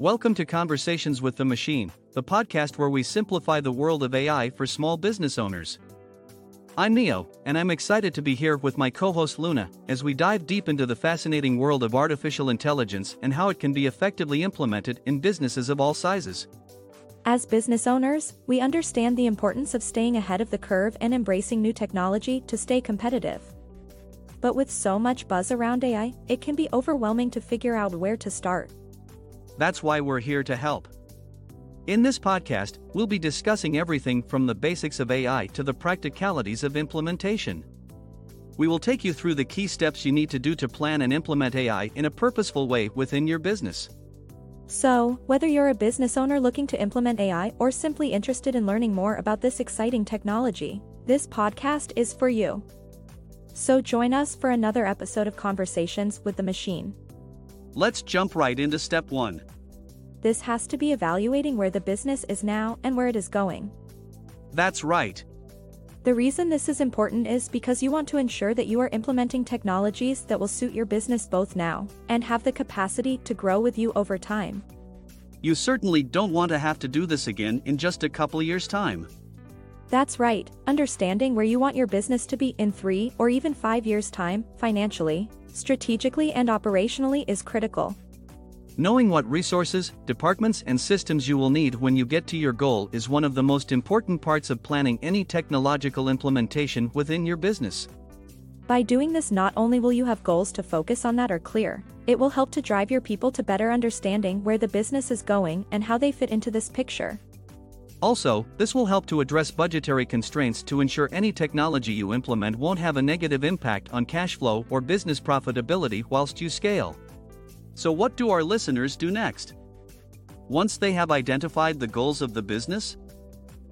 Welcome to Conversations with the Machine, the podcast where we simplify the world of AI for small business owners. I'm Neo, and I'm excited to be here with my co host Luna as we dive deep into the fascinating world of artificial intelligence and how it can be effectively implemented in businesses of all sizes. As business owners, we understand the importance of staying ahead of the curve and embracing new technology to stay competitive. But with so much buzz around AI, it can be overwhelming to figure out where to start. That's why we're here to help. In this podcast, we'll be discussing everything from the basics of AI to the practicalities of implementation. We will take you through the key steps you need to do to plan and implement AI in a purposeful way within your business. So, whether you're a business owner looking to implement AI or simply interested in learning more about this exciting technology, this podcast is for you. So join us for another episode of Conversations with the Machine. Let's jump right into step 1. This has to be evaluating where the business is now and where it is going. That's right. The reason this is important is because you want to ensure that you are implementing technologies that will suit your business both now and have the capacity to grow with you over time. You certainly don't want to have to do this again in just a couple years' time. That's right, understanding where you want your business to be in three or even five years' time, financially, strategically, and operationally is critical. Knowing what resources, departments, and systems you will need when you get to your goal is one of the most important parts of planning any technological implementation within your business. By doing this, not only will you have goals to focus on that are clear, it will help to drive your people to better understanding where the business is going and how they fit into this picture. Also, this will help to address budgetary constraints to ensure any technology you implement won't have a negative impact on cash flow or business profitability whilst you scale. So, what do our listeners do next? Once they have identified the goals of the business?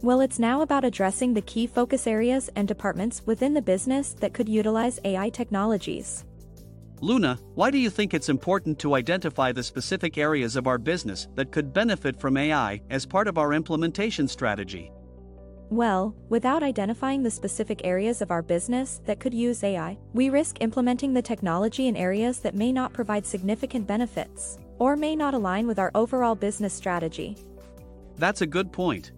Well, it's now about addressing the key focus areas and departments within the business that could utilize AI technologies. Luna, why do you think it's important to identify the specific areas of our business that could benefit from AI as part of our implementation strategy? Well, without identifying the specific areas of our business that could use AI, we risk implementing the technology in areas that may not provide significant benefits or may not align with our overall business strategy. That's a good point.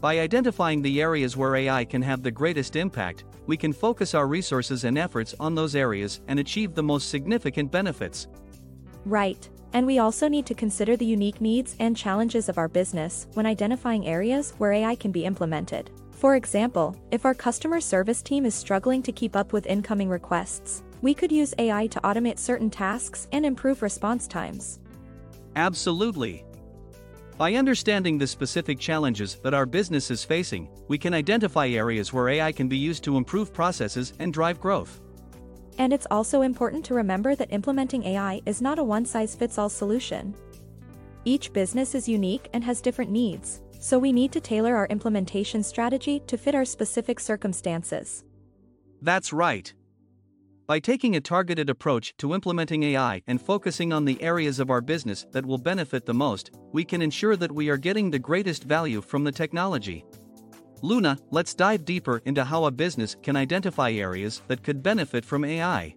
By identifying the areas where AI can have the greatest impact, we can focus our resources and efforts on those areas and achieve the most significant benefits. Right, and we also need to consider the unique needs and challenges of our business when identifying areas where AI can be implemented. For example, if our customer service team is struggling to keep up with incoming requests, we could use AI to automate certain tasks and improve response times. Absolutely. By understanding the specific challenges that our business is facing, we can identify areas where AI can be used to improve processes and drive growth. And it's also important to remember that implementing AI is not a one size fits all solution. Each business is unique and has different needs, so we need to tailor our implementation strategy to fit our specific circumstances. That's right. By taking a targeted approach to implementing AI and focusing on the areas of our business that will benefit the most, we can ensure that we are getting the greatest value from the technology. Luna, let's dive deeper into how a business can identify areas that could benefit from AI.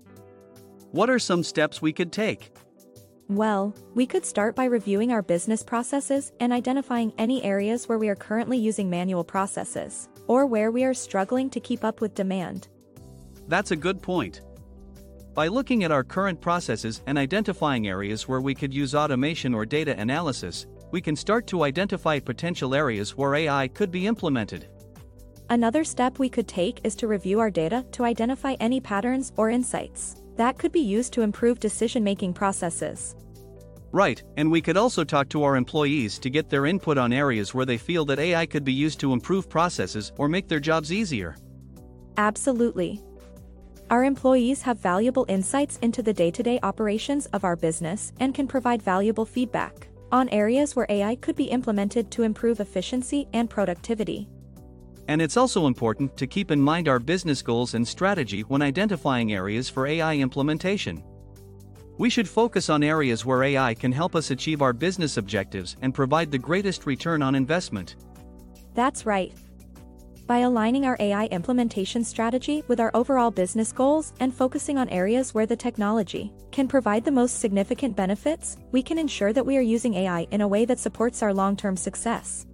What are some steps we could take? Well, we could start by reviewing our business processes and identifying any areas where we are currently using manual processes, or where we are struggling to keep up with demand. That's a good point. By looking at our current processes and identifying areas where we could use automation or data analysis, we can start to identify potential areas where AI could be implemented. Another step we could take is to review our data to identify any patterns or insights that could be used to improve decision making processes. Right, and we could also talk to our employees to get their input on areas where they feel that AI could be used to improve processes or make their jobs easier. Absolutely. Our employees have valuable insights into the day to day operations of our business and can provide valuable feedback on areas where AI could be implemented to improve efficiency and productivity. And it's also important to keep in mind our business goals and strategy when identifying areas for AI implementation. We should focus on areas where AI can help us achieve our business objectives and provide the greatest return on investment. That's right. By aligning our AI implementation strategy with our overall business goals and focusing on areas where the technology can provide the most significant benefits, we can ensure that we are using AI in a way that supports our long term success.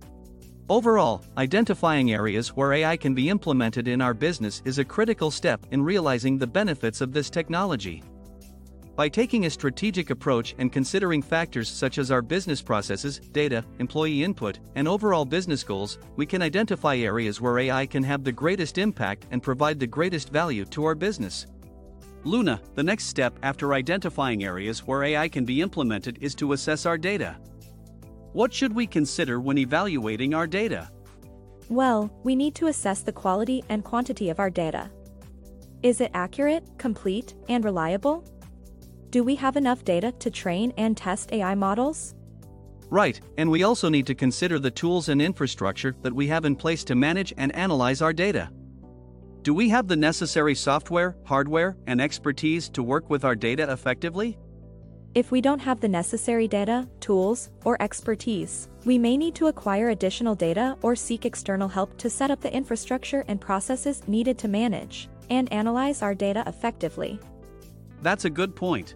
Overall, identifying areas where AI can be implemented in our business is a critical step in realizing the benefits of this technology. By taking a strategic approach and considering factors such as our business processes, data, employee input, and overall business goals, we can identify areas where AI can have the greatest impact and provide the greatest value to our business. Luna, the next step after identifying areas where AI can be implemented is to assess our data. What should we consider when evaluating our data? Well, we need to assess the quality and quantity of our data. Is it accurate, complete, and reliable? Do we have enough data to train and test AI models? Right, and we also need to consider the tools and infrastructure that we have in place to manage and analyze our data. Do we have the necessary software, hardware, and expertise to work with our data effectively? If we don't have the necessary data, tools, or expertise, we may need to acquire additional data or seek external help to set up the infrastructure and processes needed to manage and analyze our data effectively. That's a good point.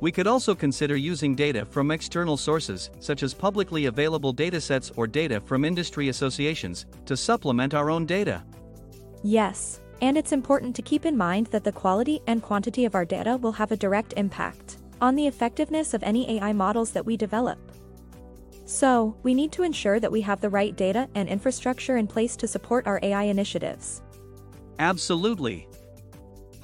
We could also consider using data from external sources, such as publicly available datasets or data from industry associations, to supplement our own data. Yes, and it's important to keep in mind that the quality and quantity of our data will have a direct impact on the effectiveness of any AI models that we develop. So, we need to ensure that we have the right data and infrastructure in place to support our AI initiatives. Absolutely.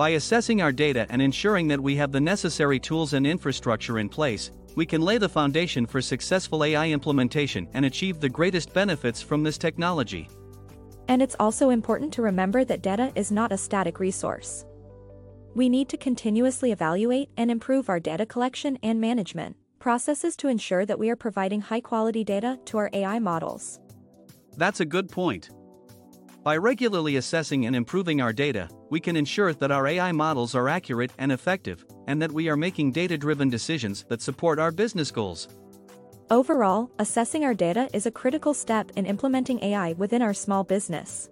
By assessing our data and ensuring that we have the necessary tools and infrastructure in place, we can lay the foundation for successful AI implementation and achieve the greatest benefits from this technology. And it's also important to remember that data is not a static resource. We need to continuously evaluate and improve our data collection and management processes to ensure that we are providing high quality data to our AI models. That's a good point. By regularly assessing and improving our data, we can ensure that our AI models are accurate and effective, and that we are making data driven decisions that support our business goals. Overall, assessing our data is a critical step in implementing AI within our small business.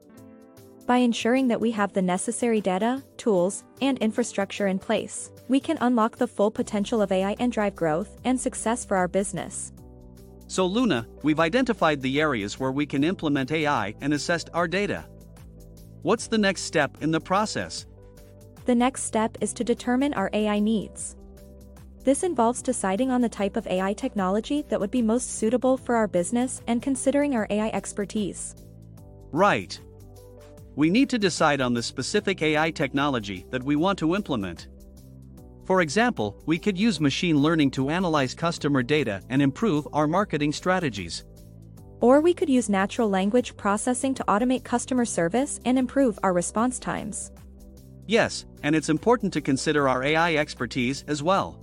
By ensuring that we have the necessary data, tools, and infrastructure in place, we can unlock the full potential of AI and drive growth and success for our business. So, Luna, we've identified the areas where we can implement AI and assessed our data. What's the next step in the process? The next step is to determine our AI needs. This involves deciding on the type of AI technology that would be most suitable for our business and considering our AI expertise. Right. We need to decide on the specific AI technology that we want to implement. For example, we could use machine learning to analyze customer data and improve our marketing strategies. Or we could use natural language processing to automate customer service and improve our response times. Yes, and it's important to consider our AI expertise as well.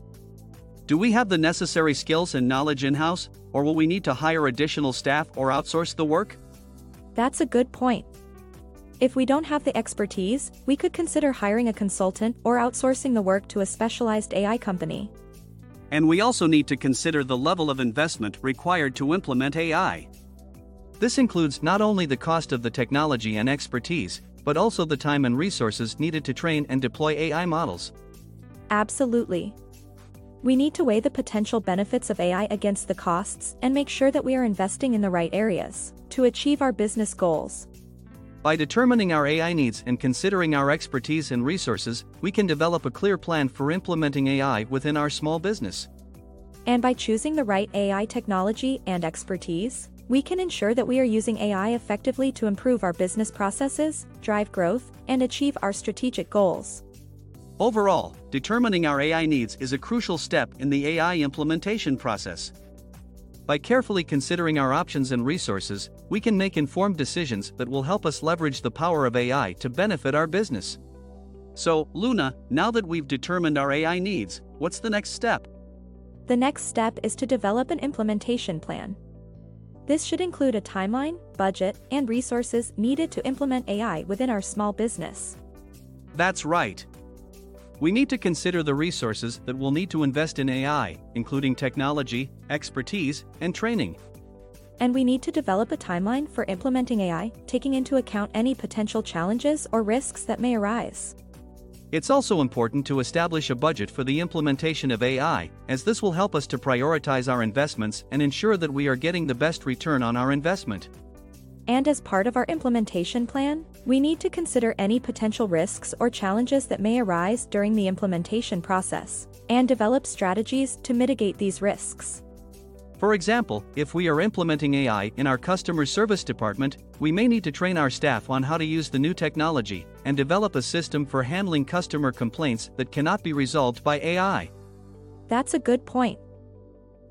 Do we have the necessary skills and knowledge in house, or will we need to hire additional staff or outsource the work? That's a good point. If we don't have the expertise, we could consider hiring a consultant or outsourcing the work to a specialized AI company. And we also need to consider the level of investment required to implement AI. This includes not only the cost of the technology and expertise, but also the time and resources needed to train and deploy AI models. Absolutely. We need to weigh the potential benefits of AI against the costs and make sure that we are investing in the right areas to achieve our business goals. By determining our AI needs and considering our expertise and resources, we can develop a clear plan for implementing AI within our small business. And by choosing the right AI technology and expertise, we can ensure that we are using AI effectively to improve our business processes, drive growth, and achieve our strategic goals. Overall, determining our AI needs is a crucial step in the AI implementation process. By carefully considering our options and resources, we can make informed decisions that will help us leverage the power of AI to benefit our business. So, Luna, now that we've determined our AI needs, what's the next step? The next step is to develop an implementation plan. This should include a timeline, budget, and resources needed to implement AI within our small business. That's right. We need to consider the resources that we'll need to invest in AI, including technology, expertise, and training. And we need to develop a timeline for implementing AI, taking into account any potential challenges or risks that may arise. It's also important to establish a budget for the implementation of AI, as this will help us to prioritize our investments and ensure that we are getting the best return on our investment. And as part of our implementation plan, we need to consider any potential risks or challenges that may arise during the implementation process, and develop strategies to mitigate these risks. For example, if we are implementing AI in our customer service department, we may need to train our staff on how to use the new technology and develop a system for handling customer complaints that cannot be resolved by AI. That's a good point.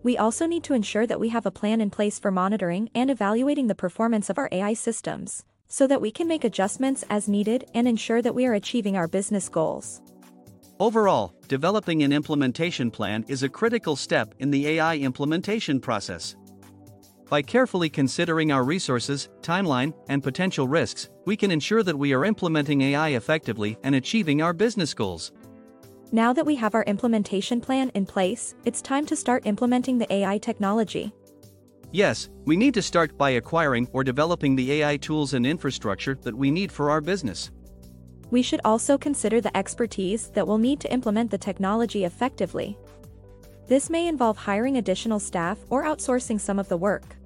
We also need to ensure that we have a plan in place for monitoring and evaluating the performance of our AI systems, so that we can make adjustments as needed and ensure that we are achieving our business goals. Overall, developing an implementation plan is a critical step in the AI implementation process. By carefully considering our resources, timeline, and potential risks, we can ensure that we are implementing AI effectively and achieving our business goals. Now that we have our implementation plan in place, it's time to start implementing the AI technology. Yes, we need to start by acquiring or developing the AI tools and infrastructure that we need for our business. We should also consider the expertise that we'll need to implement the technology effectively. This may involve hiring additional staff or outsourcing some of the work.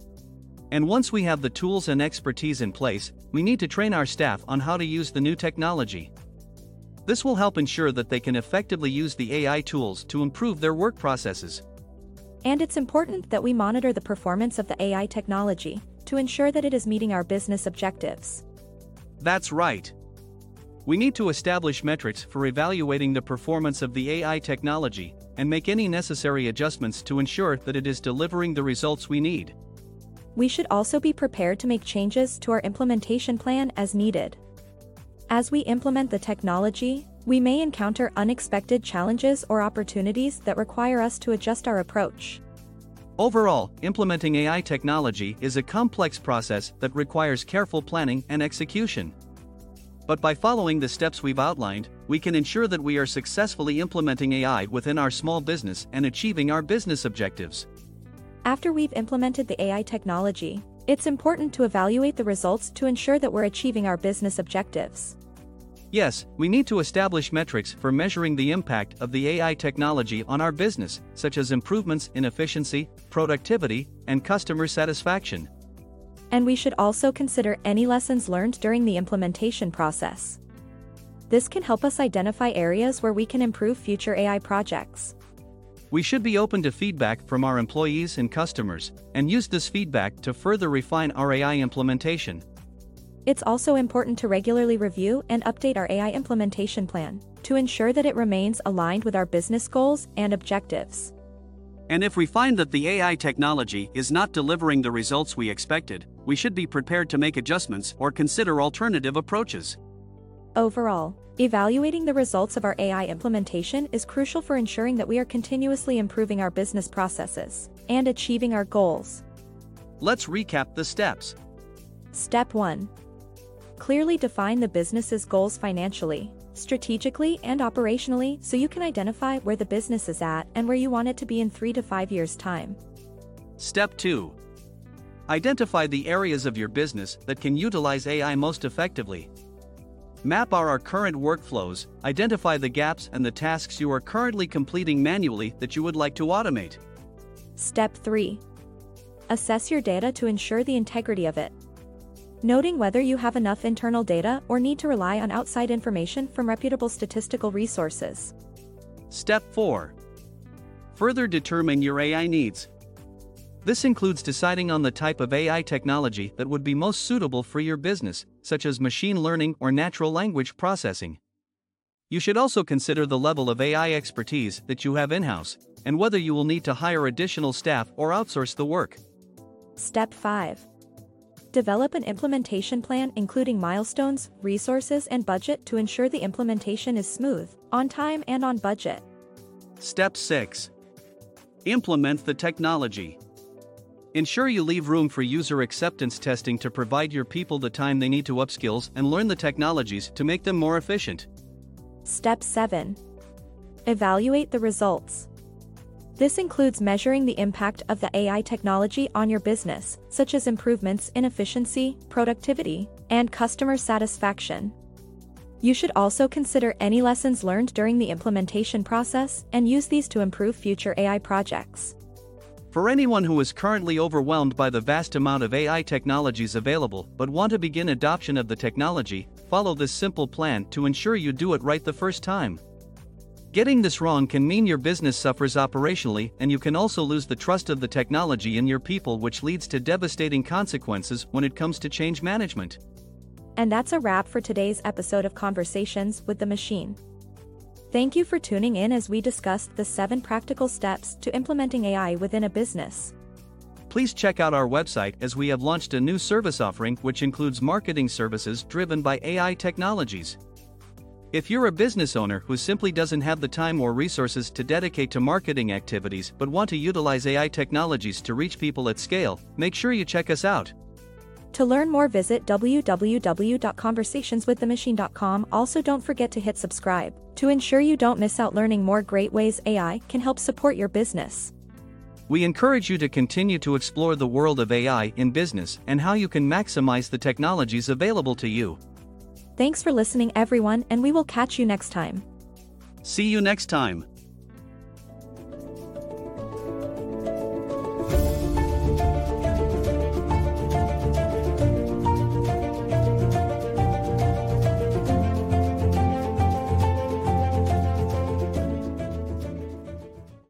And once we have the tools and expertise in place, we need to train our staff on how to use the new technology. This will help ensure that they can effectively use the AI tools to improve their work processes. And it's important that we monitor the performance of the AI technology to ensure that it is meeting our business objectives. That's right. We need to establish metrics for evaluating the performance of the AI technology and make any necessary adjustments to ensure that it is delivering the results we need. We should also be prepared to make changes to our implementation plan as needed. As we implement the technology, we may encounter unexpected challenges or opportunities that require us to adjust our approach. Overall, implementing AI technology is a complex process that requires careful planning and execution. But by following the steps we've outlined, we can ensure that we are successfully implementing AI within our small business and achieving our business objectives. After we've implemented the AI technology, it's important to evaluate the results to ensure that we're achieving our business objectives. Yes, we need to establish metrics for measuring the impact of the AI technology on our business, such as improvements in efficiency, productivity, and customer satisfaction. And we should also consider any lessons learned during the implementation process. This can help us identify areas where we can improve future AI projects. We should be open to feedback from our employees and customers, and use this feedback to further refine our AI implementation. It's also important to regularly review and update our AI implementation plan to ensure that it remains aligned with our business goals and objectives. And if we find that the AI technology is not delivering the results we expected, we should be prepared to make adjustments or consider alternative approaches. Overall, evaluating the results of our AI implementation is crucial for ensuring that we are continuously improving our business processes and achieving our goals. Let's recap the steps. Step 1 Clearly define the business's goals financially strategically and operationally so you can identify where the business is at and where you want it to be in 3 to 5 years' time. Step 2. Identify the areas of your business that can utilize AI most effectively. Map out our current workflows, identify the gaps and the tasks you are currently completing manually that you would like to automate. Step 3. Assess your data to ensure the integrity of it noting whether you have enough internal data or need to rely on outside information from reputable statistical resources. Step 4. Further determine your AI needs. This includes deciding on the type of AI technology that would be most suitable for your business, such as machine learning or natural language processing. You should also consider the level of AI expertise that you have in house, and whether you will need to hire additional staff or outsource the work. Step 5 Develop an implementation plan including milestones, resources, and budget to ensure the implementation is smooth, on time, and on budget. Step 6 Implement the technology. Ensure you leave room for user acceptance testing to provide your people the time they need to upskills and learn the technologies to make them more efficient. Step 7 Evaluate the results. This includes measuring the impact of the AI technology on your business, such as improvements in efficiency, productivity, and customer satisfaction. You should also consider any lessons learned during the implementation process and use these to improve future AI projects. For anyone who is currently overwhelmed by the vast amount of AI technologies available but want to begin adoption of the technology, follow this simple plan to ensure you do it right the first time. Getting this wrong can mean your business suffers operationally and you can also lose the trust of the technology in your people, which leads to devastating consequences when it comes to change management. And that's a wrap for today's episode of Conversations with the Machine. Thank you for tuning in as we discussed the seven practical steps to implementing AI within a business. Please check out our website as we have launched a new service offering which includes marketing services driven by AI technologies. If you're a business owner who simply doesn't have the time or resources to dedicate to marketing activities but want to utilize AI technologies to reach people at scale, make sure you check us out. To learn more, visit www.conversationswiththemachine.com. Also, don't forget to hit subscribe to ensure you don't miss out learning more great ways AI can help support your business. We encourage you to continue to explore the world of AI in business and how you can maximize the technologies available to you. Thanks for listening, everyone, and we will catch you next time. See you next time.